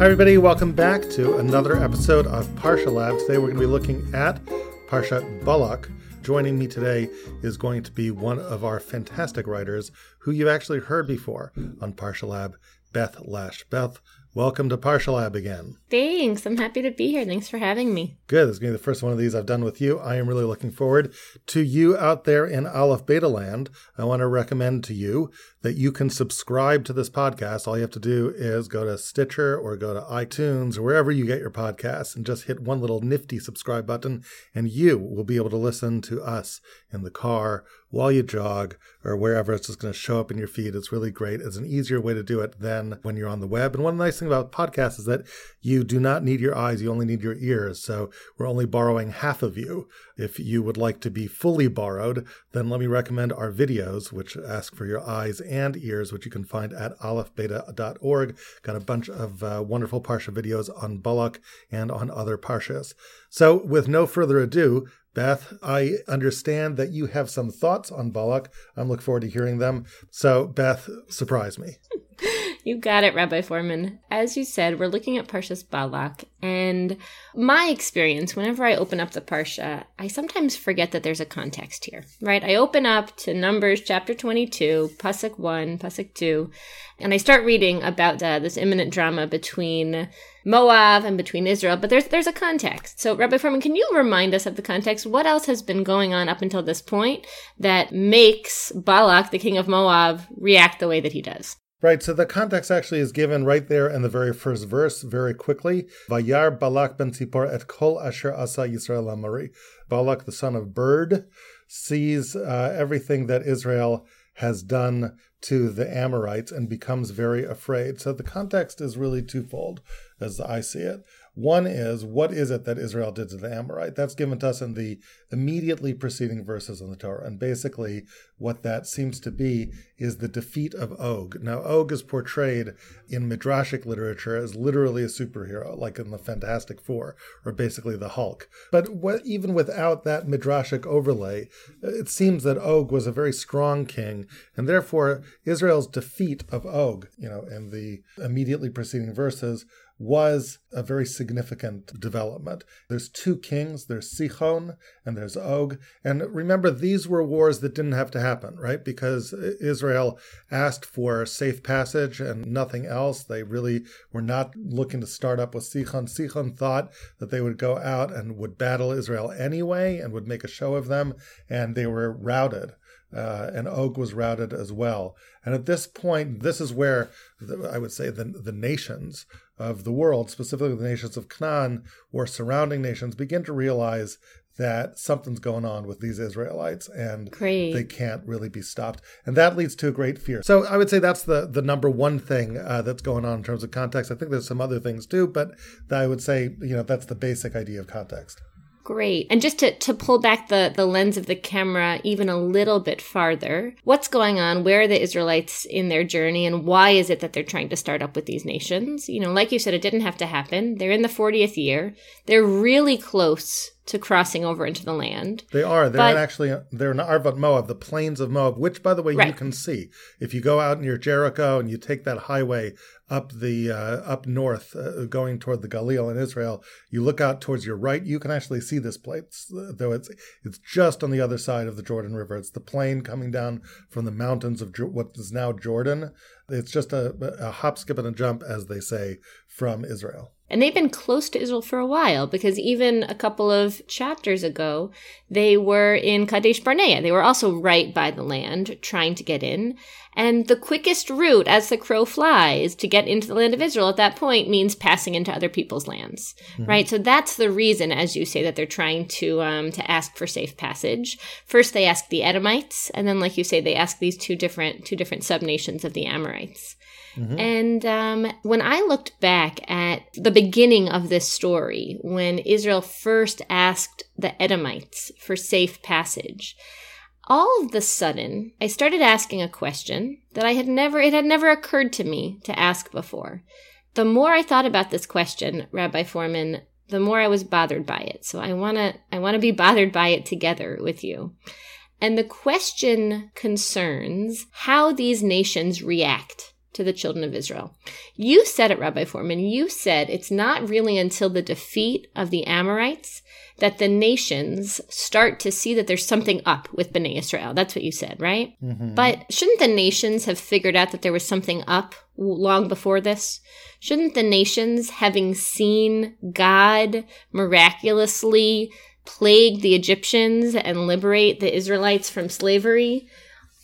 Hi, everybody. Welcome back to another episode of Parsha Lab. Today we're going to be looking at Parshat Balak. Joining me today is going to be one of our fantastic writers who you've actually heard before on Parsha Lab, Beth Lesch. Beth, Welcome to Parsha Lab again. Thanks. I'm happy to be here. Thanks for having me. Good. This is going to be the first one of these I've done with you. I am really looking forward to you out there in Aleph Beta Land. I want to recommend to you that you can subscribe to this podcast. All you have to do is go to Stitcher or go to iTunes or wherever you get your podcasts and just hit one little nifty subscribe button, and you will be able to listen to us in the car while you jog or wherever it's just going to show up in your feed. It's really great. It's an easier way to do it than when you're on the web. And one nice thing about podcasts is that you do not need your eyes, you only need your ears. So we're only borrowing half of you. If you would like to be fully borrowed, then let me recommend our videos, which ask for your eyes and ears, which you can find at alephbeta.org. Got a bunch of uh, wonderful Parsha videos on Balak and on other Parshas. So with no further ado, Beth, I understand that you have some thoughts on Balak. I'm looking forward to hearing them. So, Beth, surprise me. You got it, Rabbi Fohrman. As you said, we're looking at Parshas Balak, and my experience, whenever I open up the Parsha, I sometimes forget that there's a context here, right? I open up to Numbers chapter 22, Pasuk 1, Pasuk 2, and I start reading about uh, this imminent drama between Moab and between Israel, but there's there's a context. So, Rabbi Fohrman, can you remind us of the context? What else has been going on up until this point that makes Balak, the king of Moab, react the way that he does? Right, so the context actually is given right there in the very first verse, very quickly. Vayar Balak ben Tzipor et kol asher asa Yisrael amari. Balak, the son of Bird, sees uh, everything that Israel has done to the Amorites and becomes very afraid. So the context is really twofold, as I see it. One is, what is it that Israel did to the Amorite? That's given to us in the immediately preceding verses in the Torah. And basically, what that seems to be is the defeat of Og. Now, Og is portrayed in Midrashic literature as literally a superhero, like in the Fantastic Four, or basically the Hulk. But what, even without that Midrashic overlay, it seems that Og was a very strong king, and therefore Israel's defeat of Og, you know, in the immediately preceding verses, was a very significant development. There's two kings, there's Sichon and there's Og. And remember, these were wars that didn't have to happen, right? Because Israel asked for safe passage and nothing else. They really were not looking to start up with Sichon. Sichon thought that they would go out and would battle Israel anyway and would make a show of them, and they were routed. Uh, and Og was routed as well. And at this point, this is where the, I would say the, the nations of the world, specifically the nations of Canaan or surrounding nations, begin to realize that something's going on with these Israelites and great. they can't really be stopped. And that leads to a great fear. So I would say that's the, the number one thing uh, that's going on in terms of context. I think there's some other things too, but I would say, you know, that's the basic idea of context. Great. And just to, to pull back the, the lens of the camera even a little bit farther, what's going on? Where are the Israelites in their journey? And why is it that they're trying to start up with these nations? You know, like you said, it didn't have to happen. They're in the 40th year. They're really close to crossing over into the land. They are. They're but, actually they're in Arvat Moab, the plains of Moab, which, by the way, right. you can see if you go out near Jericho and you take that highway up the uh, up north, uh, going toward the Galil in Israel. You look out towards your right, you can actually see this place, though it's it's just on the other side of the Jordan River. It's the plain coming down from the mountains of what is now Jordan. It's just a, a hop, skip, and a jump, as they say, from Israel. And they've been close to Israel for a while because even a couple of chapters ago, they were in Kadesh Barnea. They were also right by the land, trying to get in. And the quickest route, as the crow flies, to get into the land of Israel at that point means passing into other people's lands, mm-hmm. right? So that's the reason, as you say, that they're trying to um, to ask for safe passage. First, they ask the Edomites, and then, like you say, they ask these two different two different subnations of the Amorites. Mm-hmm. And um, when I looked back at the beginning of this story, when Israel first asked the Edomites for safe passage, all of the sudden, I started asking a question that I had never, it had never occurred to me to ask before. The more I thought about this question, Rabbi Fohrman, the more I was bothered by it. So I want to, I want to be bothered by it together with you. And the question concerns how these nations react to the children of Israel. You said it, Rabbi Fohrman. You said it's not really until the defeat of the Amorites that the nations start to see that there's something up with Bnei Israel. That's what you said, right? Mm-hmm. But shouldn't the nations have figured out that there was something up long before this? Shouldn't the nations, having seen God miraculously plague the Egyptians and liberate the Israelites from slavery,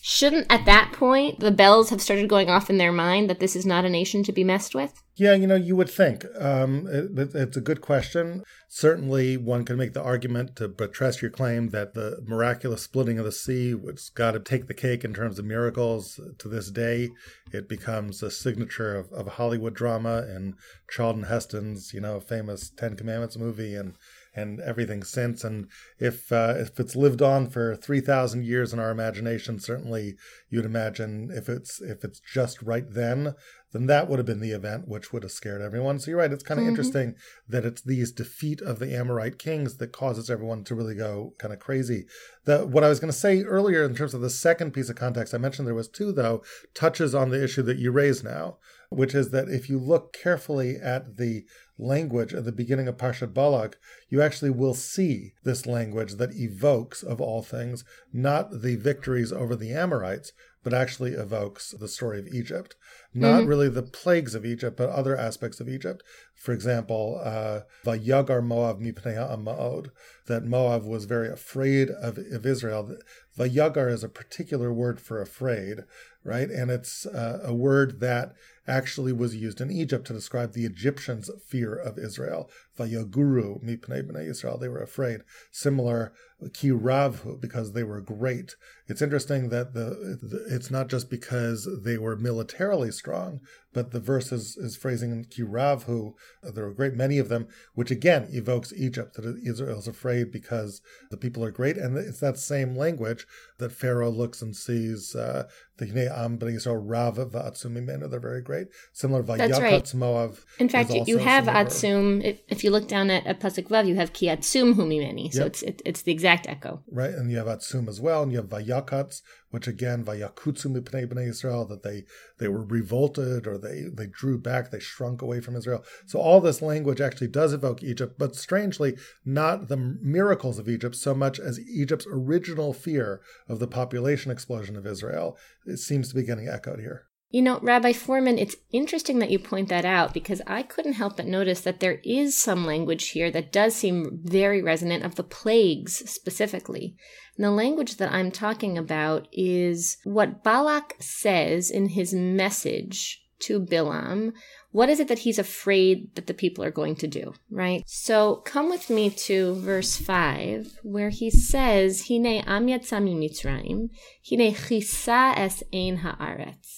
shouldn't at that point the bells have started going off in their mind that this is not a nation to be messed with? Yeah, you know, you would think. Um, it, it's a good question. Certainly, one could make the argument to buttress your claim that the miraculous splitting of the sea, which got to take the cake in terms of miracles to this day, it becomes a signature of, of Hollywood drama and Charlton Heston's, you know, famous Ten Commandments movie and and everything since. And if uh, if it's lived on for three thousand years in our imagination, certainly you'd imagine if it's if it's just right then, then that would have been the event which would have scared everyone. So you're right; it's kind of mm-hmm. interesting that it's these defeat of the Amorite kings that causes everyone to really go kind of crazy. The what I was going to say earlier in terms of the second piece of context, I mentioned there was two though, touches on the issue that you raise now, which is that if you look carefully at the language at the beginning of Parshat Balak, you actually will see this language that evokes, of all things, not the victories over the Amorites, but actually evokes the story of Egypt. Not mm-hmm. really the plagues of Egypt, but other aspects of Egypt. For example, uh, Vayagar Moab mipnei Ma'od, that Moab was very afraid of, of Israel. Vayagar is a particular word for afraid, right? And it's uh, a word that actually was used in Egypt to describe the Egyptians' fear of Israel. Vayaguru mipnei bnei Israel, they were afraid. Similar, kiravhu, because they were great. It's interesting that the, it's not just because they were militarily strong, but the verse is, is phrasing in kiravhu. There are a great many of them, which again evokes Egypt, that Israel is afraid because the people are great. And it's that same language that Pharaoh looks and sees uh, the Hine Am Bnei Israel Rav They're very great. Similar Vayakatz right. Moav. In fact, you have Atsum. If, if, you look down at, at Pasuk Vav, you have Ki Atsum Humimeni. So yep. it's it, it's the exact echo. Right, and you have Atsum as well, and you have Vayakatz, which again, Vayakutsu Mipnei Bnei Israel, that they they were revolted or they they drew back, they shrunk away from Israel. So all this language actually does evoke Egypt, but strangely, not the miracles of Egypt so much as Egypt's original fear of the population explosion of Israel. It seems to be getting echoed here. You know, Rabbi Fohrman, it's interesting that you point that out because I couldn't help but notice that there is some language here that does seem very resonant of the plagues specifically. And the language that I'm talking about is what Balak says in his message to Bilam. What is it that he's afraid that the people are going to do, right? So come with me to verse 5, where he says, Hine am yatzami mitzrayim, hine chisa es ein haaretz.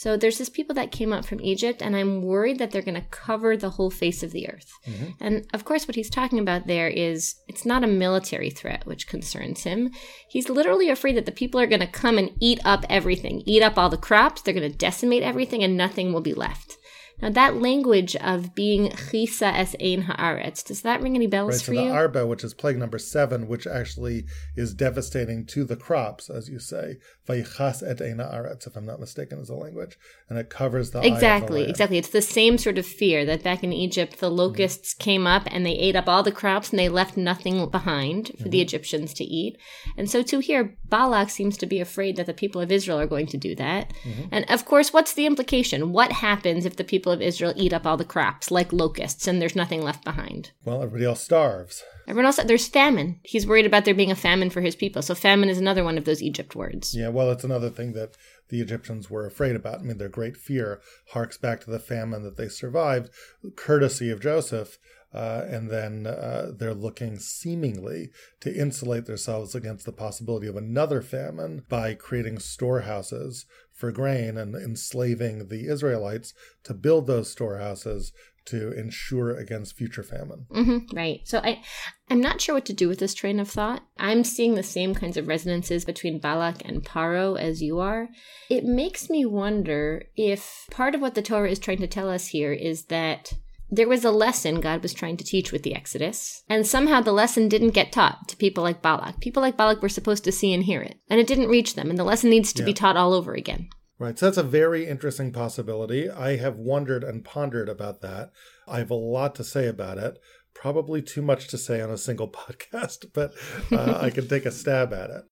So there's this people that came up from Egypt, and I'm worried that they're going to cover the whole face of the earth. Mm-hmm. And of course, what he's talking about there is it's not a military threat which concerns him. He's literally afraid that the people are going to come and eat up everything, eat up all the crops, they're going to decimate everything, and nothing will be left. Now, that language of being chisa es ein haaretz, does that ring any bells right, for so you? the arba, which is plague number seven, which actually is devastating to the crops, as you say, vayichas et ein haaretz, if I'm not mistaken, is the language, and it covers the exactly, the exactly. It's the same sort of fear that back in Egypt, the locusts mm-hmm. came up and they ate up all the crops and they left nothing behind for mm-hmm. the Egyptians to eat. And so, to here, Balak seems to be afraid that the people of Israel are going to do that. Mm-hmm. And of course, what's the implication? What happens if the people people of Israel eat up all the crops like locusts and there's nothing left behind. Well, everybody else starves. Everyone else, there's famine. He's worried about there being a famine for his people. So famine is another one of those Egypt words. Yeah, well, it's another thing that the Egyptians were afraid about. I mean, their great fear harks back to the famine that they survived, courtesy of Joseph. Uh, and then uh, they're looking seemingly to insulate themselves against the possibility of another famine by creating storehouses for grain and enslaving the Israelites to build those storehouses to ensure against future famine. Mm-hmm, right. So I, I'm not sure what to do with this train of thought. I'm seeing the same kinds of resonances between Balak and Paro as you are. It makes me wonder if part of what the Torah is trying to tell us here is that there was a lesson God was trying to teach with the Exodus, and somehow the lesson didn't get taught to people like Balak. People like Balak were supposed to see and hear it, and it didn't reach them, and the lesson needs to yeah. be taught all over again. Right. So that's a very interesting possibility. I have wondered and pondered about that. I have a lot to say about it. Probably too much to say on a single podcast, but uh, I can take a stab at it.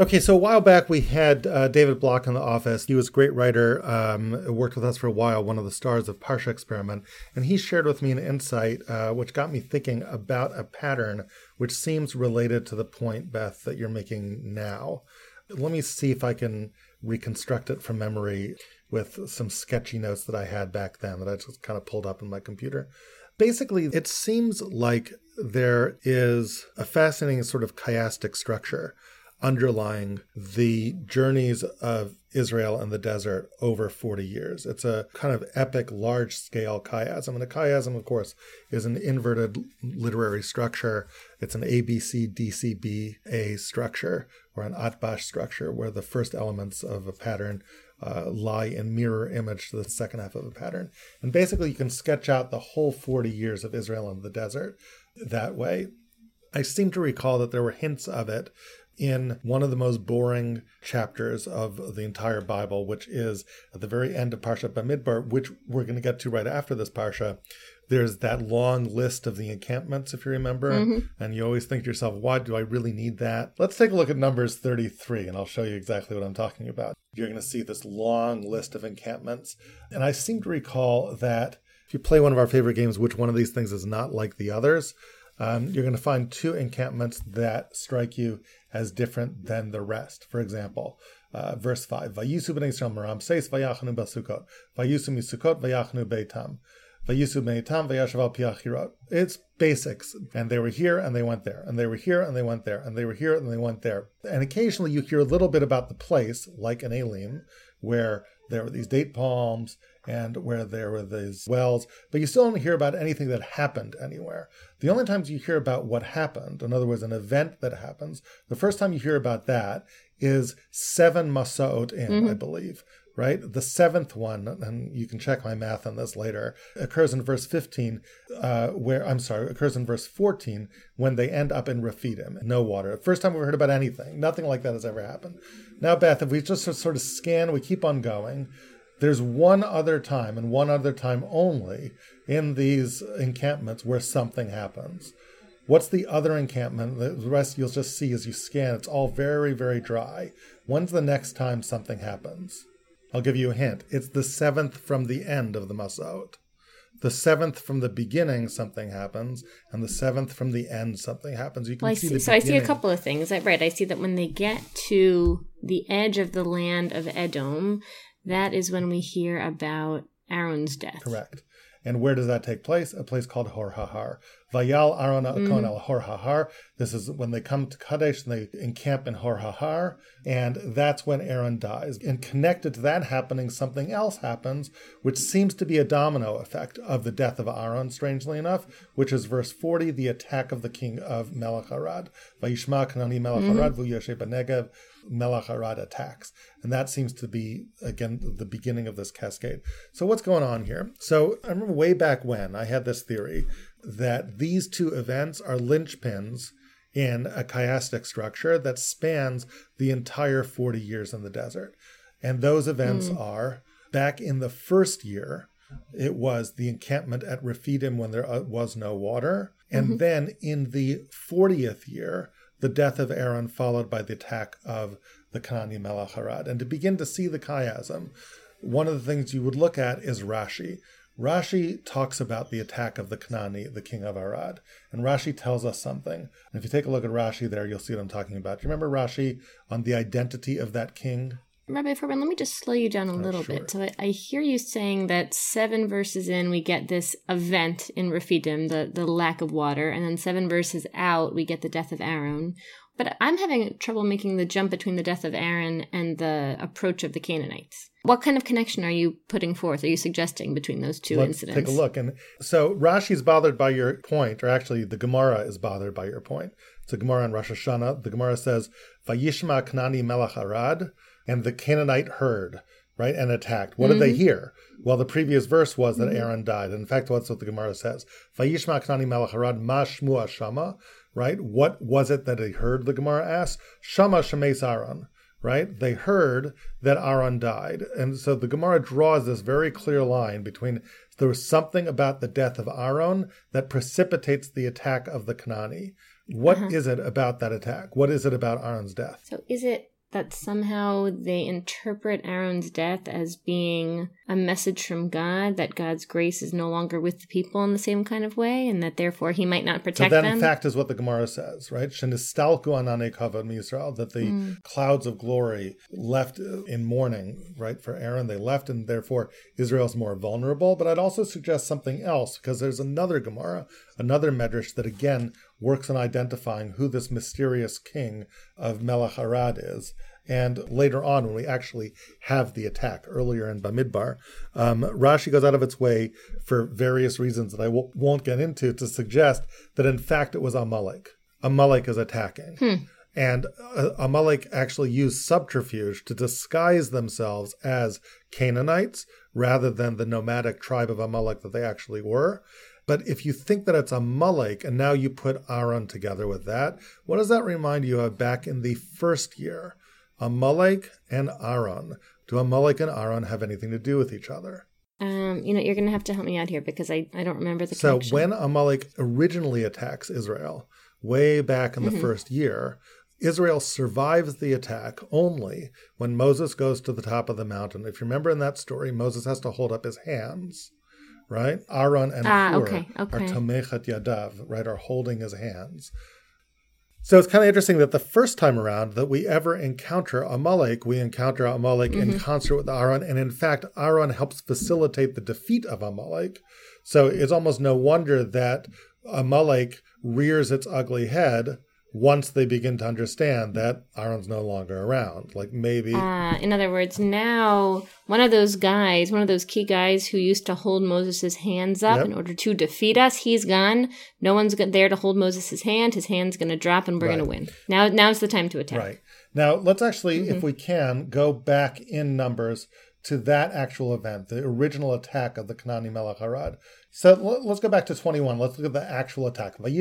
Okay, so a while back we had uh, David Block in the office. He was a great writer, um, worked with us for a while, one of the stars of Parsha Experiment, and he shared with me an insight uh, which got me thinking about a pattern which seems related to the point, Beth, that you're making now. Let me see if I can reconstruct it from memory with some sketchy notes that I had back then that I just kind of pulled up in my computer. Basically, it seems like there is a fascinating sort of chiastic structure underlying the journeys of Israel in the desert over 40 years. It's a kind of epic, large scale chiasm. And a chiasm, of course, is an inverted literary structure. It's an ABC, DCB, A structure or an Atbash structure where the first elements of a pattern uh, lie in mirror image to the second half of a pattern. And basically, you can sketch out the whole 40 years of Israel in the desert that way. I seem to recall that there were hints of it in one of the most boring chapters of the entire Bible, which is at the very end of Parsha Bamidbar, which we're going to get to right after this Parsha. There's that long list of the encampments, if you remember, mm-hmm. and you always think to yourself, why do I really need that? Let's take a look at Numbers 33, and I'll show you exactly what I'm talking about. You're going to see this long list of encampments. And I seem to recall that if you play one of our favorite games, which one of these things is not like the others, um, you're going to find two encampments that strike you as different than the rest. For example, uh, verse 5, Vayisu b'nei Yisrael maram seis vayachanu basukot, Vayisu misukot vayachnu beitam, Vayisu beitam vayashav al piachirot. It's basics. And they were here and they went there, and they were here and they went there, and they were here and they went there. And occasionally you hear a little bit about the place, like an Elim, where there were these date palms and where there were these wells, but you still don't hear about anything that happened anywhere. The only times you hear about what happened, in other words, an event that happens, the first time you hear about that is seven Masaot in, mm-hmm. I believe, right? The seventh one, and you can check my math on this later, occurs in verse 15, uh, where, I'm sorry, occurs in verse 14 when they end up in Rephidim, no water. First time we've heard about anything. Nothing like that has ever happened. Now, Beth, if we just sort of scan, we keep on going. There's one other time and one other time only in these encampments where something happens. What's the other encampment? The rest you'll just see as you scan. It's all very, very dry. When's the next time something happens? I'll give you a hint. It's the seventh from the end of the Masaot. The seventh from the beginning, something happens, and the seventh from the end, something happens. You can well, see. see so I see a couple of things. I right. I see that when they get to the edge of the land of Edom, that is when we hear about Aaron's death. Correct. And where does that take place? A place called Hor Hahar. Vayal Aaron mm. el Hor Hahar. This is when they come to Kadesh and they encamp in Hor Hahar. And that's when Aaron dies. And connected to that happening, something else happens, which seems to be a domino effect of the death of Aaron, strangely enough, which is verse 40, the attack of the king of Melacharad. Vayishma Kanani Melech Arad, mm-hmm. Benegev. Attacks. And that seems to be, again, the beginning of this cascade. So, what's going on here? So, I remember way back when I had this theory that these two events are linchpins in a chiastic structure that spans the entire 40 years in the desert. And those events mm. are back in the first year, it was the encampment at Rephidim when there uh, was no water. And mm-hmm. then in the 40th year, the death of Aaron, followed by the attack of the Kanani Melech Arad. And to begin to see the chiasm, one of the things you would look at is Rashi. Rashi talks about the attack of the Kanani, the king of Arad. And Rashi tells us something. And if you take a look at Rashi there, you'll see what I'm talking about. Do you remember Rashi on the identity of that king? Rabbi Fohrman, let me just slow you down a oh, little sure. bit. So I, I, hear you saying that seven verses in, we get this event in Rephidim, the, the lack of water, and then seven verses out, we get the death of Aaron. But I'm having trouble making the jump between the death of Aaron and the approach of the Canaanites. What kind of connection are you putting forth? Are you suggesting between those 2 Let's incidents? Take a look. And so Rashi's bothered by your point, or actually the Gemara is bothered by your point. It's a Gemara in Rosh Hashanah. The Gemara says, Vayishma Kanani Melech Arad and the Canaanite heard, right, and attacked. What mm-hmm. did they mm-hmm. hear? Well, the previous verse was that mm-hmm. Aaron died. In fact, that's what the Gemara says. Vayishma Kanani Melech Arad ma shmua shama, right? What was it that he heard, the Gemara asks? Shama shemes Aaron, right? They heard that Aaron died. And so the Gemara draws this very clear line between there was something about the death of Aaron that precipitates the attack of the Kanani. What Uh-huh. is it about that attack? What is it about Aaron's death? So is it that somehow they interpret Aaron's death as being a message from God that God's grace is no longer with the people in the same kind of way, and that therefore He might not So protect that, them? in fact, is what the Gemara says, right? Shenistalku anane kavod Yisrael, that the Mm. clouds of glory left in mourning, right, for Aaron. They left, and therefore Israel's more vulnerable. But I'd also suggest something else, because there's another Gemara, another Medrash that again works on identifying who this mysterious king of Melech Arad is. And later on, when we actually have the attack earlier in Bamidbar, um, Rashi goes out of its way for various reasons that I w- won't get into to suggest that in fact it was Amalek. Amalek is attacking. And uh, Amalek actually used subterfuge to disguise themselves as Canaanites rather than the nomadic tribe of Amalek that they actually were. But if you think that it's a Amalek and now you put Aaron together with that, what does that remind you of back in the first year? A Amalek and Aaron. Do a Amalek and Aaron have anything to do with each other? um, you know, you're going to have to help me out here because I, I don't remember the So connection. when Amalek originally attacks Israel, way back in the Mm-hmm. first year, Israel survives the attack only when Moses goes to the top of the mountain. If you remember in that story, Moses has to hold up his hands, right? Aaron and Ah, Hur okay, are okay. yadav, right? Are holding his hands. So it's kind of interesting that the first time around that we ever encounter Amalek, we encounter Amalek Mm-hmm. in concert with Aaron, and in fact, Aaron helps facilitate the defeat of Amalek. So it's almost no wonder that Amalek rears its ugly head once they begin to understand that Aaron's no longer around. Like maybe Uh, in other words, now one of those guys, one of those key guys who used to hold Moses' hands up Yep. in order to defeat us, he's gone. No one's there to hold Moses' hand. His hand's going to drop, and we're going to win. Now, now's the time to attack. Right. Now, let's actually, Mm-hmm. if we can, go back in numbers to that actual event, the original attack of the Kanani Melech Harad. So let's go back to 21. Let's look at the actual attack. Right?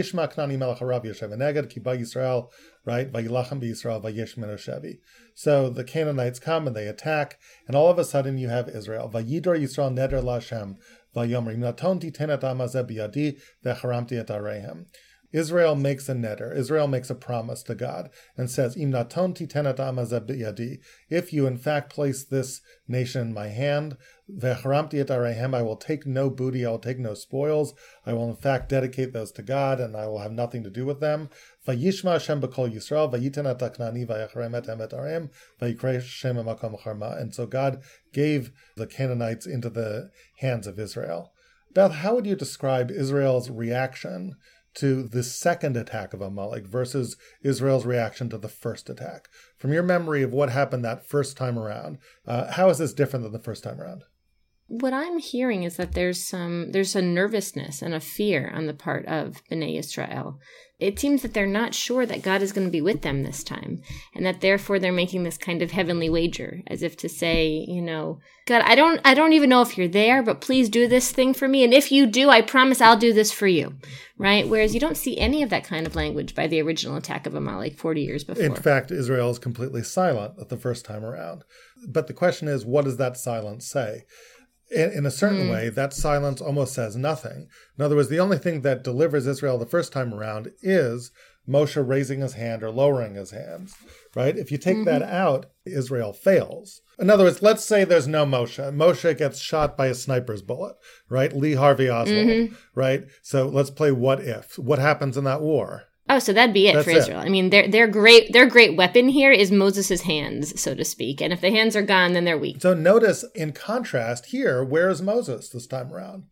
So the Canaanites come and they attack, and all of a sudden you have Israel. Lashem Vayomer Naton Titenet Amazeh Biyadi Vecharamti Et Arehem. Israel makes a neder. Israel makes a promise to God and says, Im naton titenet amazeh. If you in fact place this nation in my hand, vecharamti et arehem, I will take no booty, I will take no spoils. I will in fact dedicate those to God, and I will have nothing to do with them. Yisrael, et. And so God gave the Canaanites into the hands of Israel. Beth, how would you describe Israel's reaction to the second attack of Amalek versus Israel's reaction to the first attack? From your memory of what happened that first time around, uh, how is this different than the first time around? What I'm hearing is that there's some there's a nervousness and a fear on the part of Bnei Israel. It seems that they're not sure that God is going to be with them this time, and that therefore they're making this kind of heavenly wager, as if to say, you know, God, I don't I don't even know if you're there, but please do this thing for me, and if you do, I promise I'll do this for you, right? Whereas you don't see any of that kind of language by the original attack of Amalek 40 years before. In fact, Israel is completely silent the first time around. But the question is, what does that silence say? In, in a certain hmm. way, that silence almost says nothing. In other words, the only thing that delivers Israel the first time around is Moshe raising his hand or lowering his hands, right? If you take that mm-hmm. out, Israel fails. In other words, let's say there's no Moshe. Moshe gets shot by a sniper's bullet, right? Lee Harvey Oswald, mm-hmm. right? So let's play what if. What happens in that war? Oh, so that'd be it That's for it. Israel. I mean, their their great their great weapon here is Moses' hands, so to speak. And if the hands are gone, then they're weak. So notice, in contrast, here, where is Moses this time around?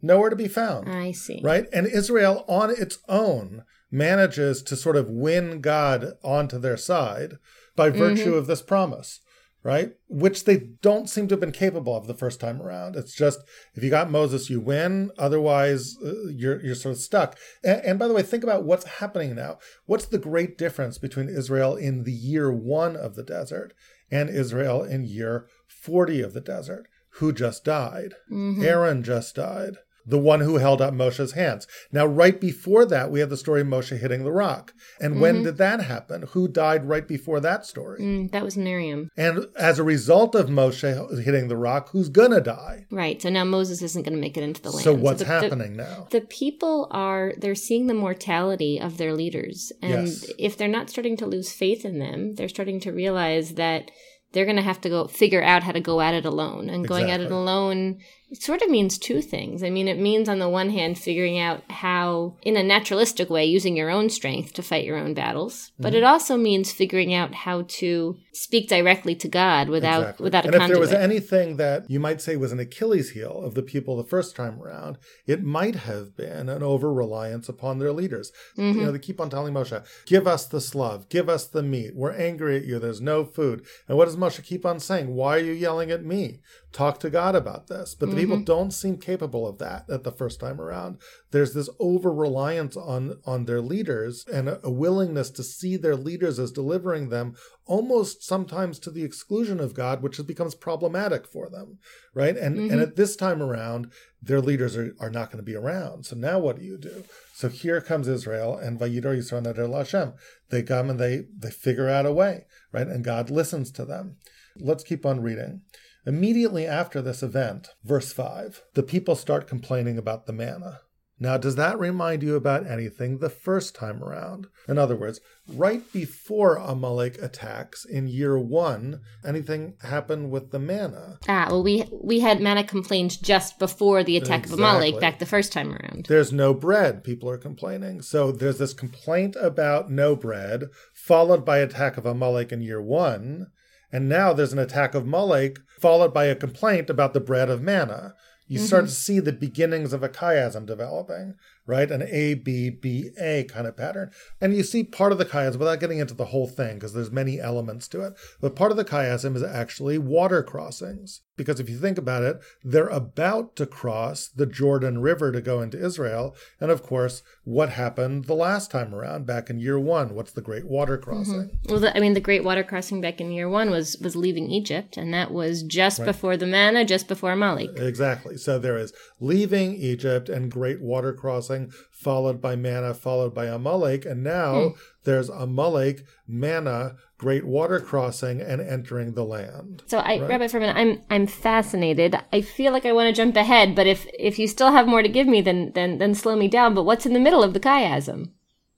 Nowhere to be found, I see. right? And Israel, on its own, manages to sort of win God onto their side by mm-hmm. virtue of this promise, right? Which they don't seem to have been capable of the first time around. It's just if you got Moses, you win. Otherwise, uh, you're you're sort of stuck. And, and by the way, think about what's happening now. What's the great difference between Israel in the year one of the desert and Israel in year forty of the desert? Who just died? Mhm. Aaron just died. The one who held up Moshe's hands. Now, right before that, we had the story of Moshe hitting the rock. And when Mm-hmm. did that happen? Who died right before that story? Mm, that was Miriam. And as a result of Moshe hitting the rock, who's gonna die? Right. So now Moses isn't going to make it into the land. So what's the- the- happening now? The people are they're seeing the mortality of their leaders and Yes. if they're not starting to lose faith in them, they're starting to realize that they're going to have to go figure out how to go at it alone. And going at it alone it sort of means two things. I mean, it means on the one hand figuring out how in a naturalistic way using your own strength to fight your own battles, but Mm-hmm. it also means figuring out how to speak directly to God without Exactly. without a and if there was anything that you might say was an Achilles heel of the people the first time around, it might have been an over reliance upon their leaders. Mm-hmm. You know, they keep on telling Moshe, "Give us the slav, give us the meat. We're angry at you. There's no food." And what does Moshe keep on saying? Why are you yelling at me? Talk to God about this. But the people Mm-hmm. don't seem capable of that at the first time around. There's this over reliance on on their leaders and a, a willingness to see their leaders as delivering them almost sometimes to the exclusion of God, which becomes problematic for them, right? And and at this time around, their leaders are, are not going to be around. So now what do you do? So here comes Israel and Vayidor Yisrael Lashem. They come and they they figure out a way, right? And God listens to them. Let's keep on reading. Immediately after this event, verse 5, the people start complaining about the manna. Now, does that remind you about anything the first time around? In other words, right before Amalek attacks in year one, anything happened with the manna? Ah, well, we we had manna complained just before the attack of Amalek back the first time around. There's no bread, people are complaining. So there's this complaint about no bread, followed by attack of Amalek in year one. And now there's an attack of Amalek, followed by a complaint about the bread of manna. You start mm-hmm. to see the beginnings of a chiasm developing, right? An A, B, B, A kind of pattern. And you see part of the chiasm, without getting into the whole thing, because there's many elements to it, but part of the chiasm is actually water crossings. Because if you think about it, they're about to cross the Jordan River to go into Israel. And of course, what happened the last time around, back in year one? What's the Great Water mm-hmm. Crossing? Well, the, I mean, the Great Water Crossing back in year one was was leaving Egypt, and that was just before the manna, just before Amalek. Exactly. So there is leaving Egypt and great water crossing, followed by manna, followed by Amalek. And now hmm. there's Amalek, manna, great water crossing, and entering the land. So, I, Rabbi Fohrman, I'm I'm fascinated. I feel like I want to jump ahead, but if if you still have more to give me, then then then slow me down. But what's in the middle of the chiasm?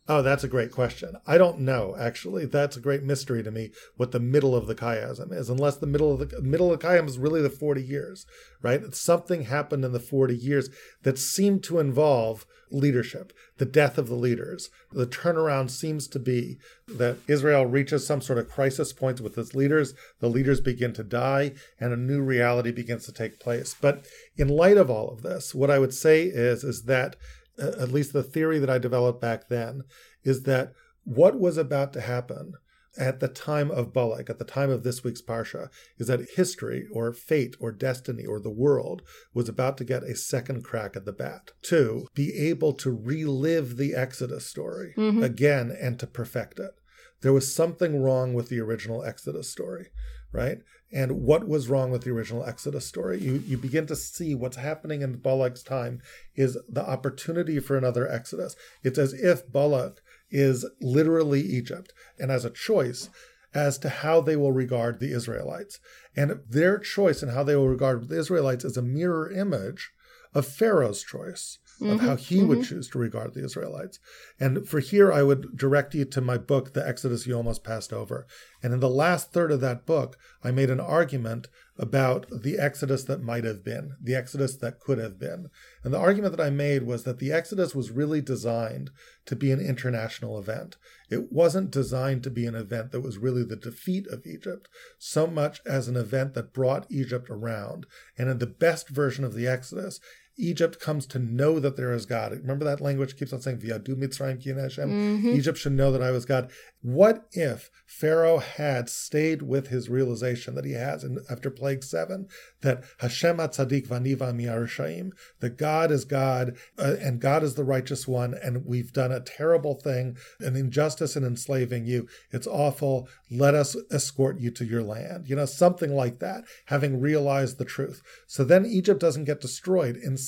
Oh, that's a great question. I don't know, actually. That's a great mystery to me what the middle of the chiasm is, unless the middle of the middle of the chiasm is really the 40 years, right? Something happened in the 40 years that seemed to involve leadership, the death of the leaders. The turnaround seems to be that Israel reaches some sort of crisis point with its leaders, the leaders begin to die, and a new reality begins to take place. But in light of all of this, what I would say is, is that at least the theory that I developed back then, is that what was about to happen at the time of Balak, at the time of this week's Parsha, is that history or fate or destiny or the world was about to get a second crack at the bat to be able to relive the Exodus story mm-hmm. again and to perfect it. There was something wrong with the original Exodus story, right? And what was wrong with the original Exodus story? You you begin to see what's happening in Balak's time is the opportunity for another Exodus. It's as if Balak is literally Egypt and has a choice as to how they will regard the Israelites. And their choice and how they will regard the Israelites is a mirror image of Pharaoh's choice of mm-hmm. how he would mm-hmm. choose to regard the Israelites. And for here, I would direct you to my book, The Exodus You Almost Passed Over. And in the last third of that book, I made an argument about the Exodus that might have been, the Exodus that could have been. And the argument that I made was that the Exodus was really designed to be an international event. It wasn't designed to be an event that was really the defeat of Egypt, so much as an event that brought Egypt around. And in the best version of the Exodus, Egypt comes to know that there is God. Remember that language keeps on saying, V'yadu Mitzrayim ki Hashem? Egypt should know that I was God. What if Pharaoh had stayed with his realization that he has in, after plague seven, that Hashem Atzadik v'aniva mi'arushaim, that God is God uh, and God is the righteous one, and we've done a terrible thing, an injustice in enslaving you. It's awful. Let us escort you to your land. You know, something like that, having realized the truth. So then Egypt doesn't get destroyed. instead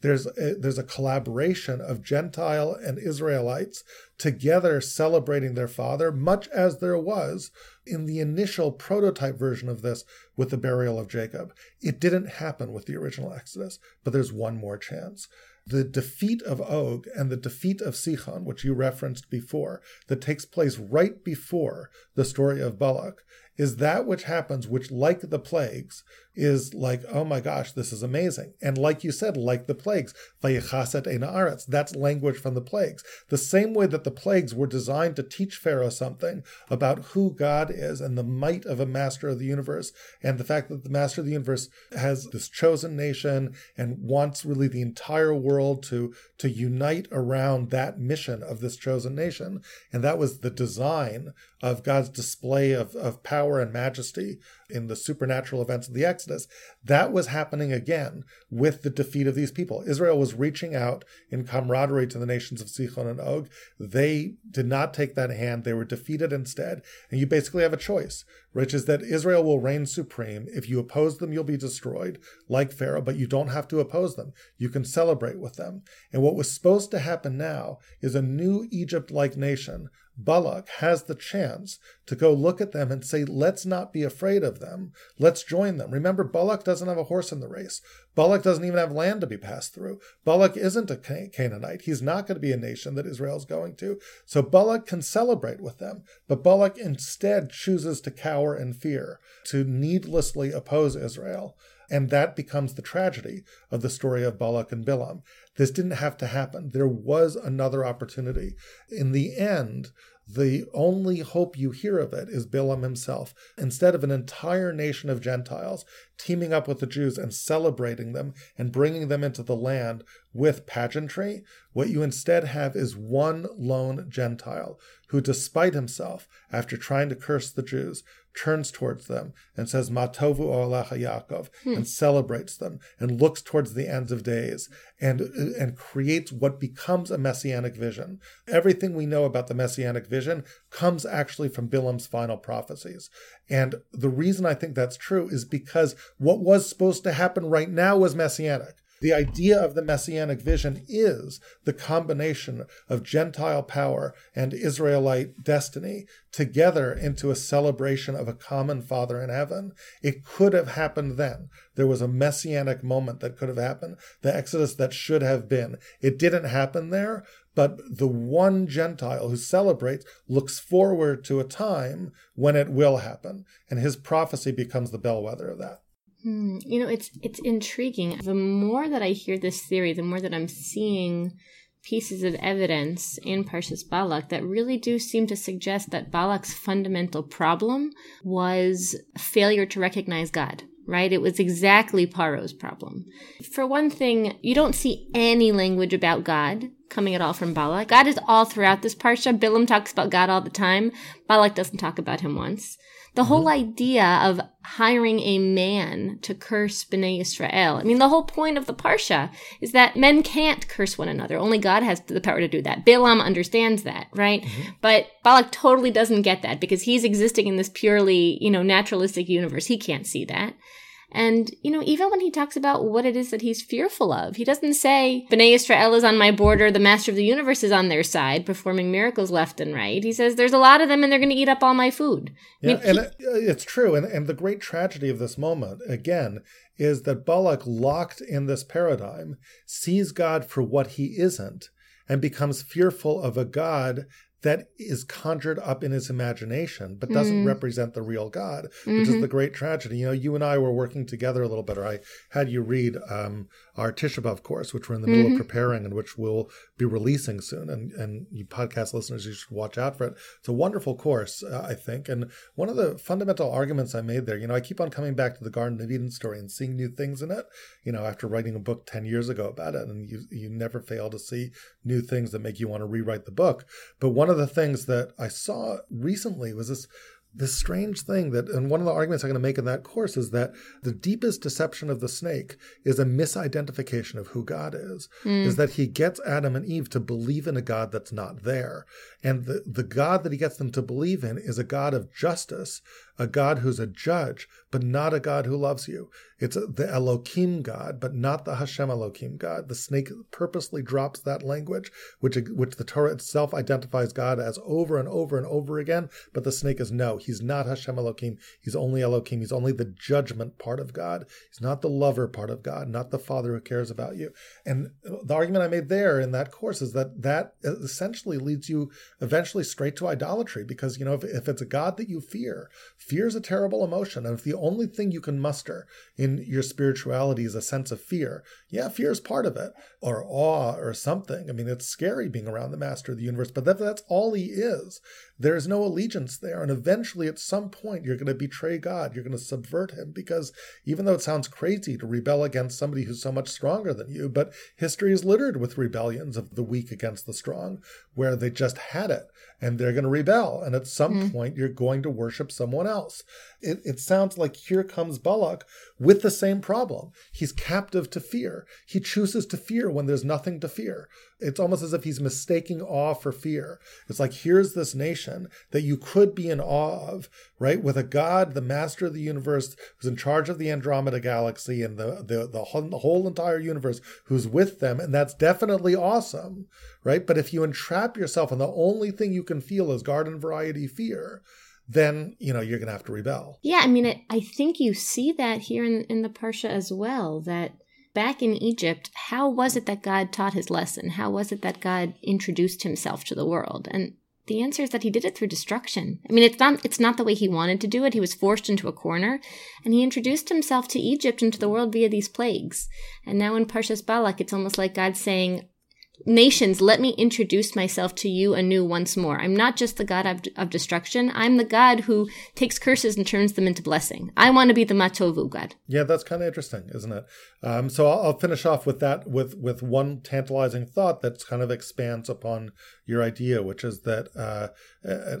there's a, there's a collaboration of Gentile and Israelites together celebrating their father, much as there was in the initial prototype version of this with the burial of Jacob. It didn't happen with the original Exodus, but there's one more chance the defeat of Og and the defeat of Sichon, which you referenced before, that takes place right before the story of Balak, is that which happens, which, like the plagues, is like, oh my gosh, this is amazing. And like you said, like the plagues, vayichaset that's language from the plagues. The same way that the plagues were designed to teach Pharaoh something about who God is and the might of a master of the universe, and the fact that the master of the universe has this chosen nation and wants really the entire world to, to unite around that mission of this chosen nation. And that was the design of God's display of, of power and majesty in the supernatural events of the Exodus, that was happening again with the defeat of these people. Israel was reaching out in camaraderie to the nations of Sichon and Og. They did not take that hand. They were defeated instead. And you basically have a choice, which is that Israel will reign supreme. If you oppose them, you'll be destroyed, like Pharaoh, but you don't have to oppose them. You can celebrate with them. And what was supposed to happen now is a new Egypt like nation Balak has the chance to go look at them and say, let's not be afraid of them. Let's join them. Remember, Balak doesn't have a horse in the race. Balak doesn't even have land to be passed through. Balak isn't a Canaanite. He's not going to be a nation that Israel's going to. So Balak can celebrate with them. But Balak instead chooses to cower in fear, to needlessly oppose Israel. And that becomes the tragedy of the story of Balak and Bilam. This didn't have to happen. There was another opportunity. In the end, the only hope you hear of it is Bilam himself. Instead of an entire nation of Gentiles teaming up with the Jews and celebrating them and bringing them into the land with pageantry, what you instead have is one lone Gentile who, despite himself, after trying to curse the Jews, turns towards them and says, Matovu Olecha Yaakov, hmm. and celebrates them and looks towards the ends of days and, and creates what becomes a messianic vision. Everything we know about the messianic vision comes actually from Bilam's final prophecies. And the reason I think that's true is because what was supposed to happen right now was messianic. The idea of the messianic vision is the combination of Gentile power and Israelite destiny together into a celebration of a common Father in heaven. It could have happened then. There was a messianic moment that could have happened, the Exodus that should have been. It didn't happen there, but the one Gentile who celebrates looks forward to a time when it will happen, and his prophecy becomes the bellwether of that. Hmm, you know, it's it's intriguing. The more that I hear this theory, the more that I'm seeing pieces of evidence in Parshas Balak that really do seem to suggest that Balak's fundamental problem was failure to recognize God. Right? It was exactly Paro's problem. For one thing, you don't see any language about God coming at all from Balak. God is all throughout this parsha. Bilam talks about God all the time. Balak doesn't talk about him once. The mm-hmm. whole idea of hiring a man to curse Bnei Israel. I mean, the whole point of the Parsha is that men can't curse one another. Only God has the power to do that. Balaam understands that, right? Mm-hmm. But Balak totally doesn't get that because he's existing in this purely, you know, naturalistic universe. He can't see that. And, you know, even when he talks about what it is that he's fearful of, he doesn't say, B'nai Israel is on my border, the master of the universe is on their side, performing miracles left and right. He says, there's a lot of them and they're going to eat up all my food. I yeah, mean, and he- it's true. And, and the great tragedy of this moment, again, is that Balak, locked in this paradigm, sees God for what he isn't and becomes fearful of a God that is conjured up in his imagination, but doesn't mm. represent the real God, which mm-hmm. is the great tragedy. You know, you and I were working together a little bit, or I had you read um, our Tisha B'Av course, which we're in the mm-hmm. middle of mm-hmm. preparing and which we'll be releasing soon. And, and you podcast listeners, you should watch out for it. It's a wonderful course, uh, I think. And one of the fundamental arguments I made there, you know, I keep on coming back to the Garden of Eden story and seeing new things in it, you know, after writing a book 10 years ago about it. And you, you never fail to see new things that make you want to rewrite the book. But one of the things that I saw recently was this this strange thing that, and one of the arguments I'm going to make in that course is that the deepest deception of the snake is a misidentification of who God is, mm. is that he gets Adam and Eve to believe in a God that's not there. And the, the God that he gets them to believe in is a God of justice, a God who's a judge, but not a God who loves you. It's the Elohim God, but not the Hashem Elohim God. The snake purposely drops that language, which, which the Torah itself identifies God as over and over and over again. But the snake is no, he's not Hashem Elohim. He's only Elohim. He's only the judgment part of God. He's not the lover part of God, not the father who cares about you. And the argument I made there in that course is that that essentially leads you eventually straight to idolatry because, you know, if, if it's a God that you fear, fear is a terrible emotion. And if the only thing you can muster in your spirituality is a sense of fear. Yeah, fear is part of it, or awe, or something. I mean, it's scary being around the master of the universe, but that, that's all he is. There's no allegiance there. And eventually, at some point, you're going to betray God. You're going to subvert him because even though it sounds crazy to rebel against somebody who's so much stronger than you, but history is littered with rebellions of the weak against the strong, where they just had it and they're going to rebel. And at some mm. point, you're going to worship someone else. It, it sounds like here comes Balak with the same problem. He's captive to fear. He chooses to fear when there's nothing to fear. It's almost as if he's mistaking awe for fear. It's like, here's this nation that you could be in awe of, right? With a God, the master of the universe, who's in charge of the Andromeda galaxy and the, the, the, whole, the whole entire universe, who's with them. And that's definitely awesome, right? But if you entrap yourself and the only thing you can feel is garden variety fear, then you know you're going to have to rebel. Yeah, I mean, it, I think you see that here in in the parsha as well. That back in Egypt, how was it that God taught His lesson? How was it that God introduced Himself to the world? And the answer is that He did it through destruction. I mean, it's not it's not the way He wanted to do it. He was forced into a corner, and He introduced Himself to Egypt and to the world via these plagues. And now in Parshas Balak, it's almost like God saying, Nations, let me introduce myself to you anew once more. I'm not just the God of, of, destruction. I'm the God who takes curses and turns them into blessing. I want to be the Matovu God. Yeah, that's kind of interesting, isn't it? Um, so I'll, I'll, finish off with that with with one tantalizing thought that kind of expands upon your idea, which is that uh,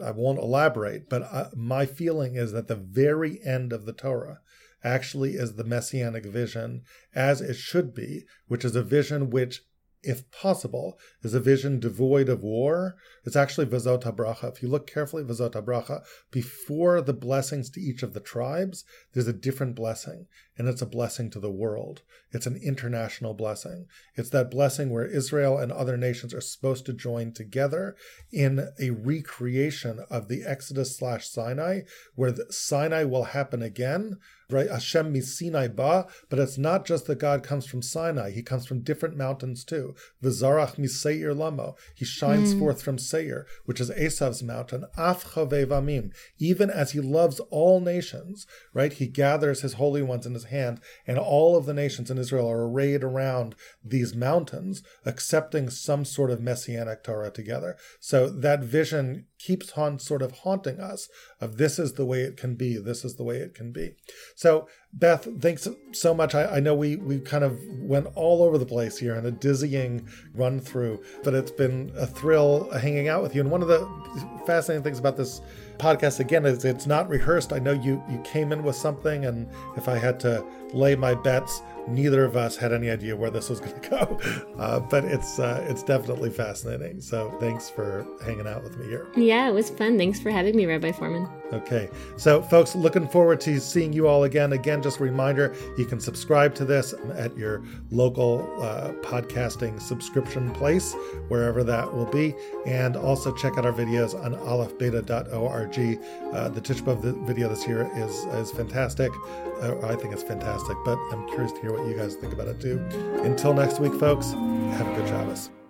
I won't elaborate, but uh, my feeling is that the very end of the Torah actually is the messianic vision as it should be, which is a vision which if possible, is a vision devoid of war. It's actually Vazot HaBracha. If you look carefully, Vazot HaBracha, before the blessings to each of the tribes, there's a different blessing, and it's a blessing to the world. It's an international blessing. It's that blessing where Israel and other nations are supposed to join together in a recreation of the Exodus slash Sinai, where Sinai will happen again, right? Hashem Sinai ba, but it's not just that God comes from Sinai. He comes from different mountains too. Vizarach Miseir Lamo. He shines mm. forth from Seir, which is Esav's mountain. Af Vamim. Even as he loves all nations, right? He gathers his holy ones in his hand, and all of the nations in Israel are arrayed around these mountains, accepting some sort of messianic Torah together. So that vision keeps on sort of haunting us of this is the way it can be, this is the way it can be. So Beth, thanks so much. I, I, know we we kind of went all over the place here in a dizzying run through, but it's been a thrill hanging out with you. And one of the fascinating things about this podcast again is it's not rehearsed. I know you you came in with something, and if I had to lay my bets, neither of us had any idea where this was going to go. Uh, but it's uh, it's definitely fascinating. So thanks for hanging out with me here. Yeah, it was fun. Thanks for having me, Rabbi Fohrman. Okay, so folks, looking forward to seeing you all again. Again, just a reminder: you can subscribe to this at your local uh, podcasting subscription place, wherever that will be, and also check out our videos on aleph-beta.org. Uh, the Tisha B'Av video this year is is fantastic. Uh, I think it's fantastic, but I'm curious to hear what you guys think about it too. Until next week, folks, have a good Shabbos.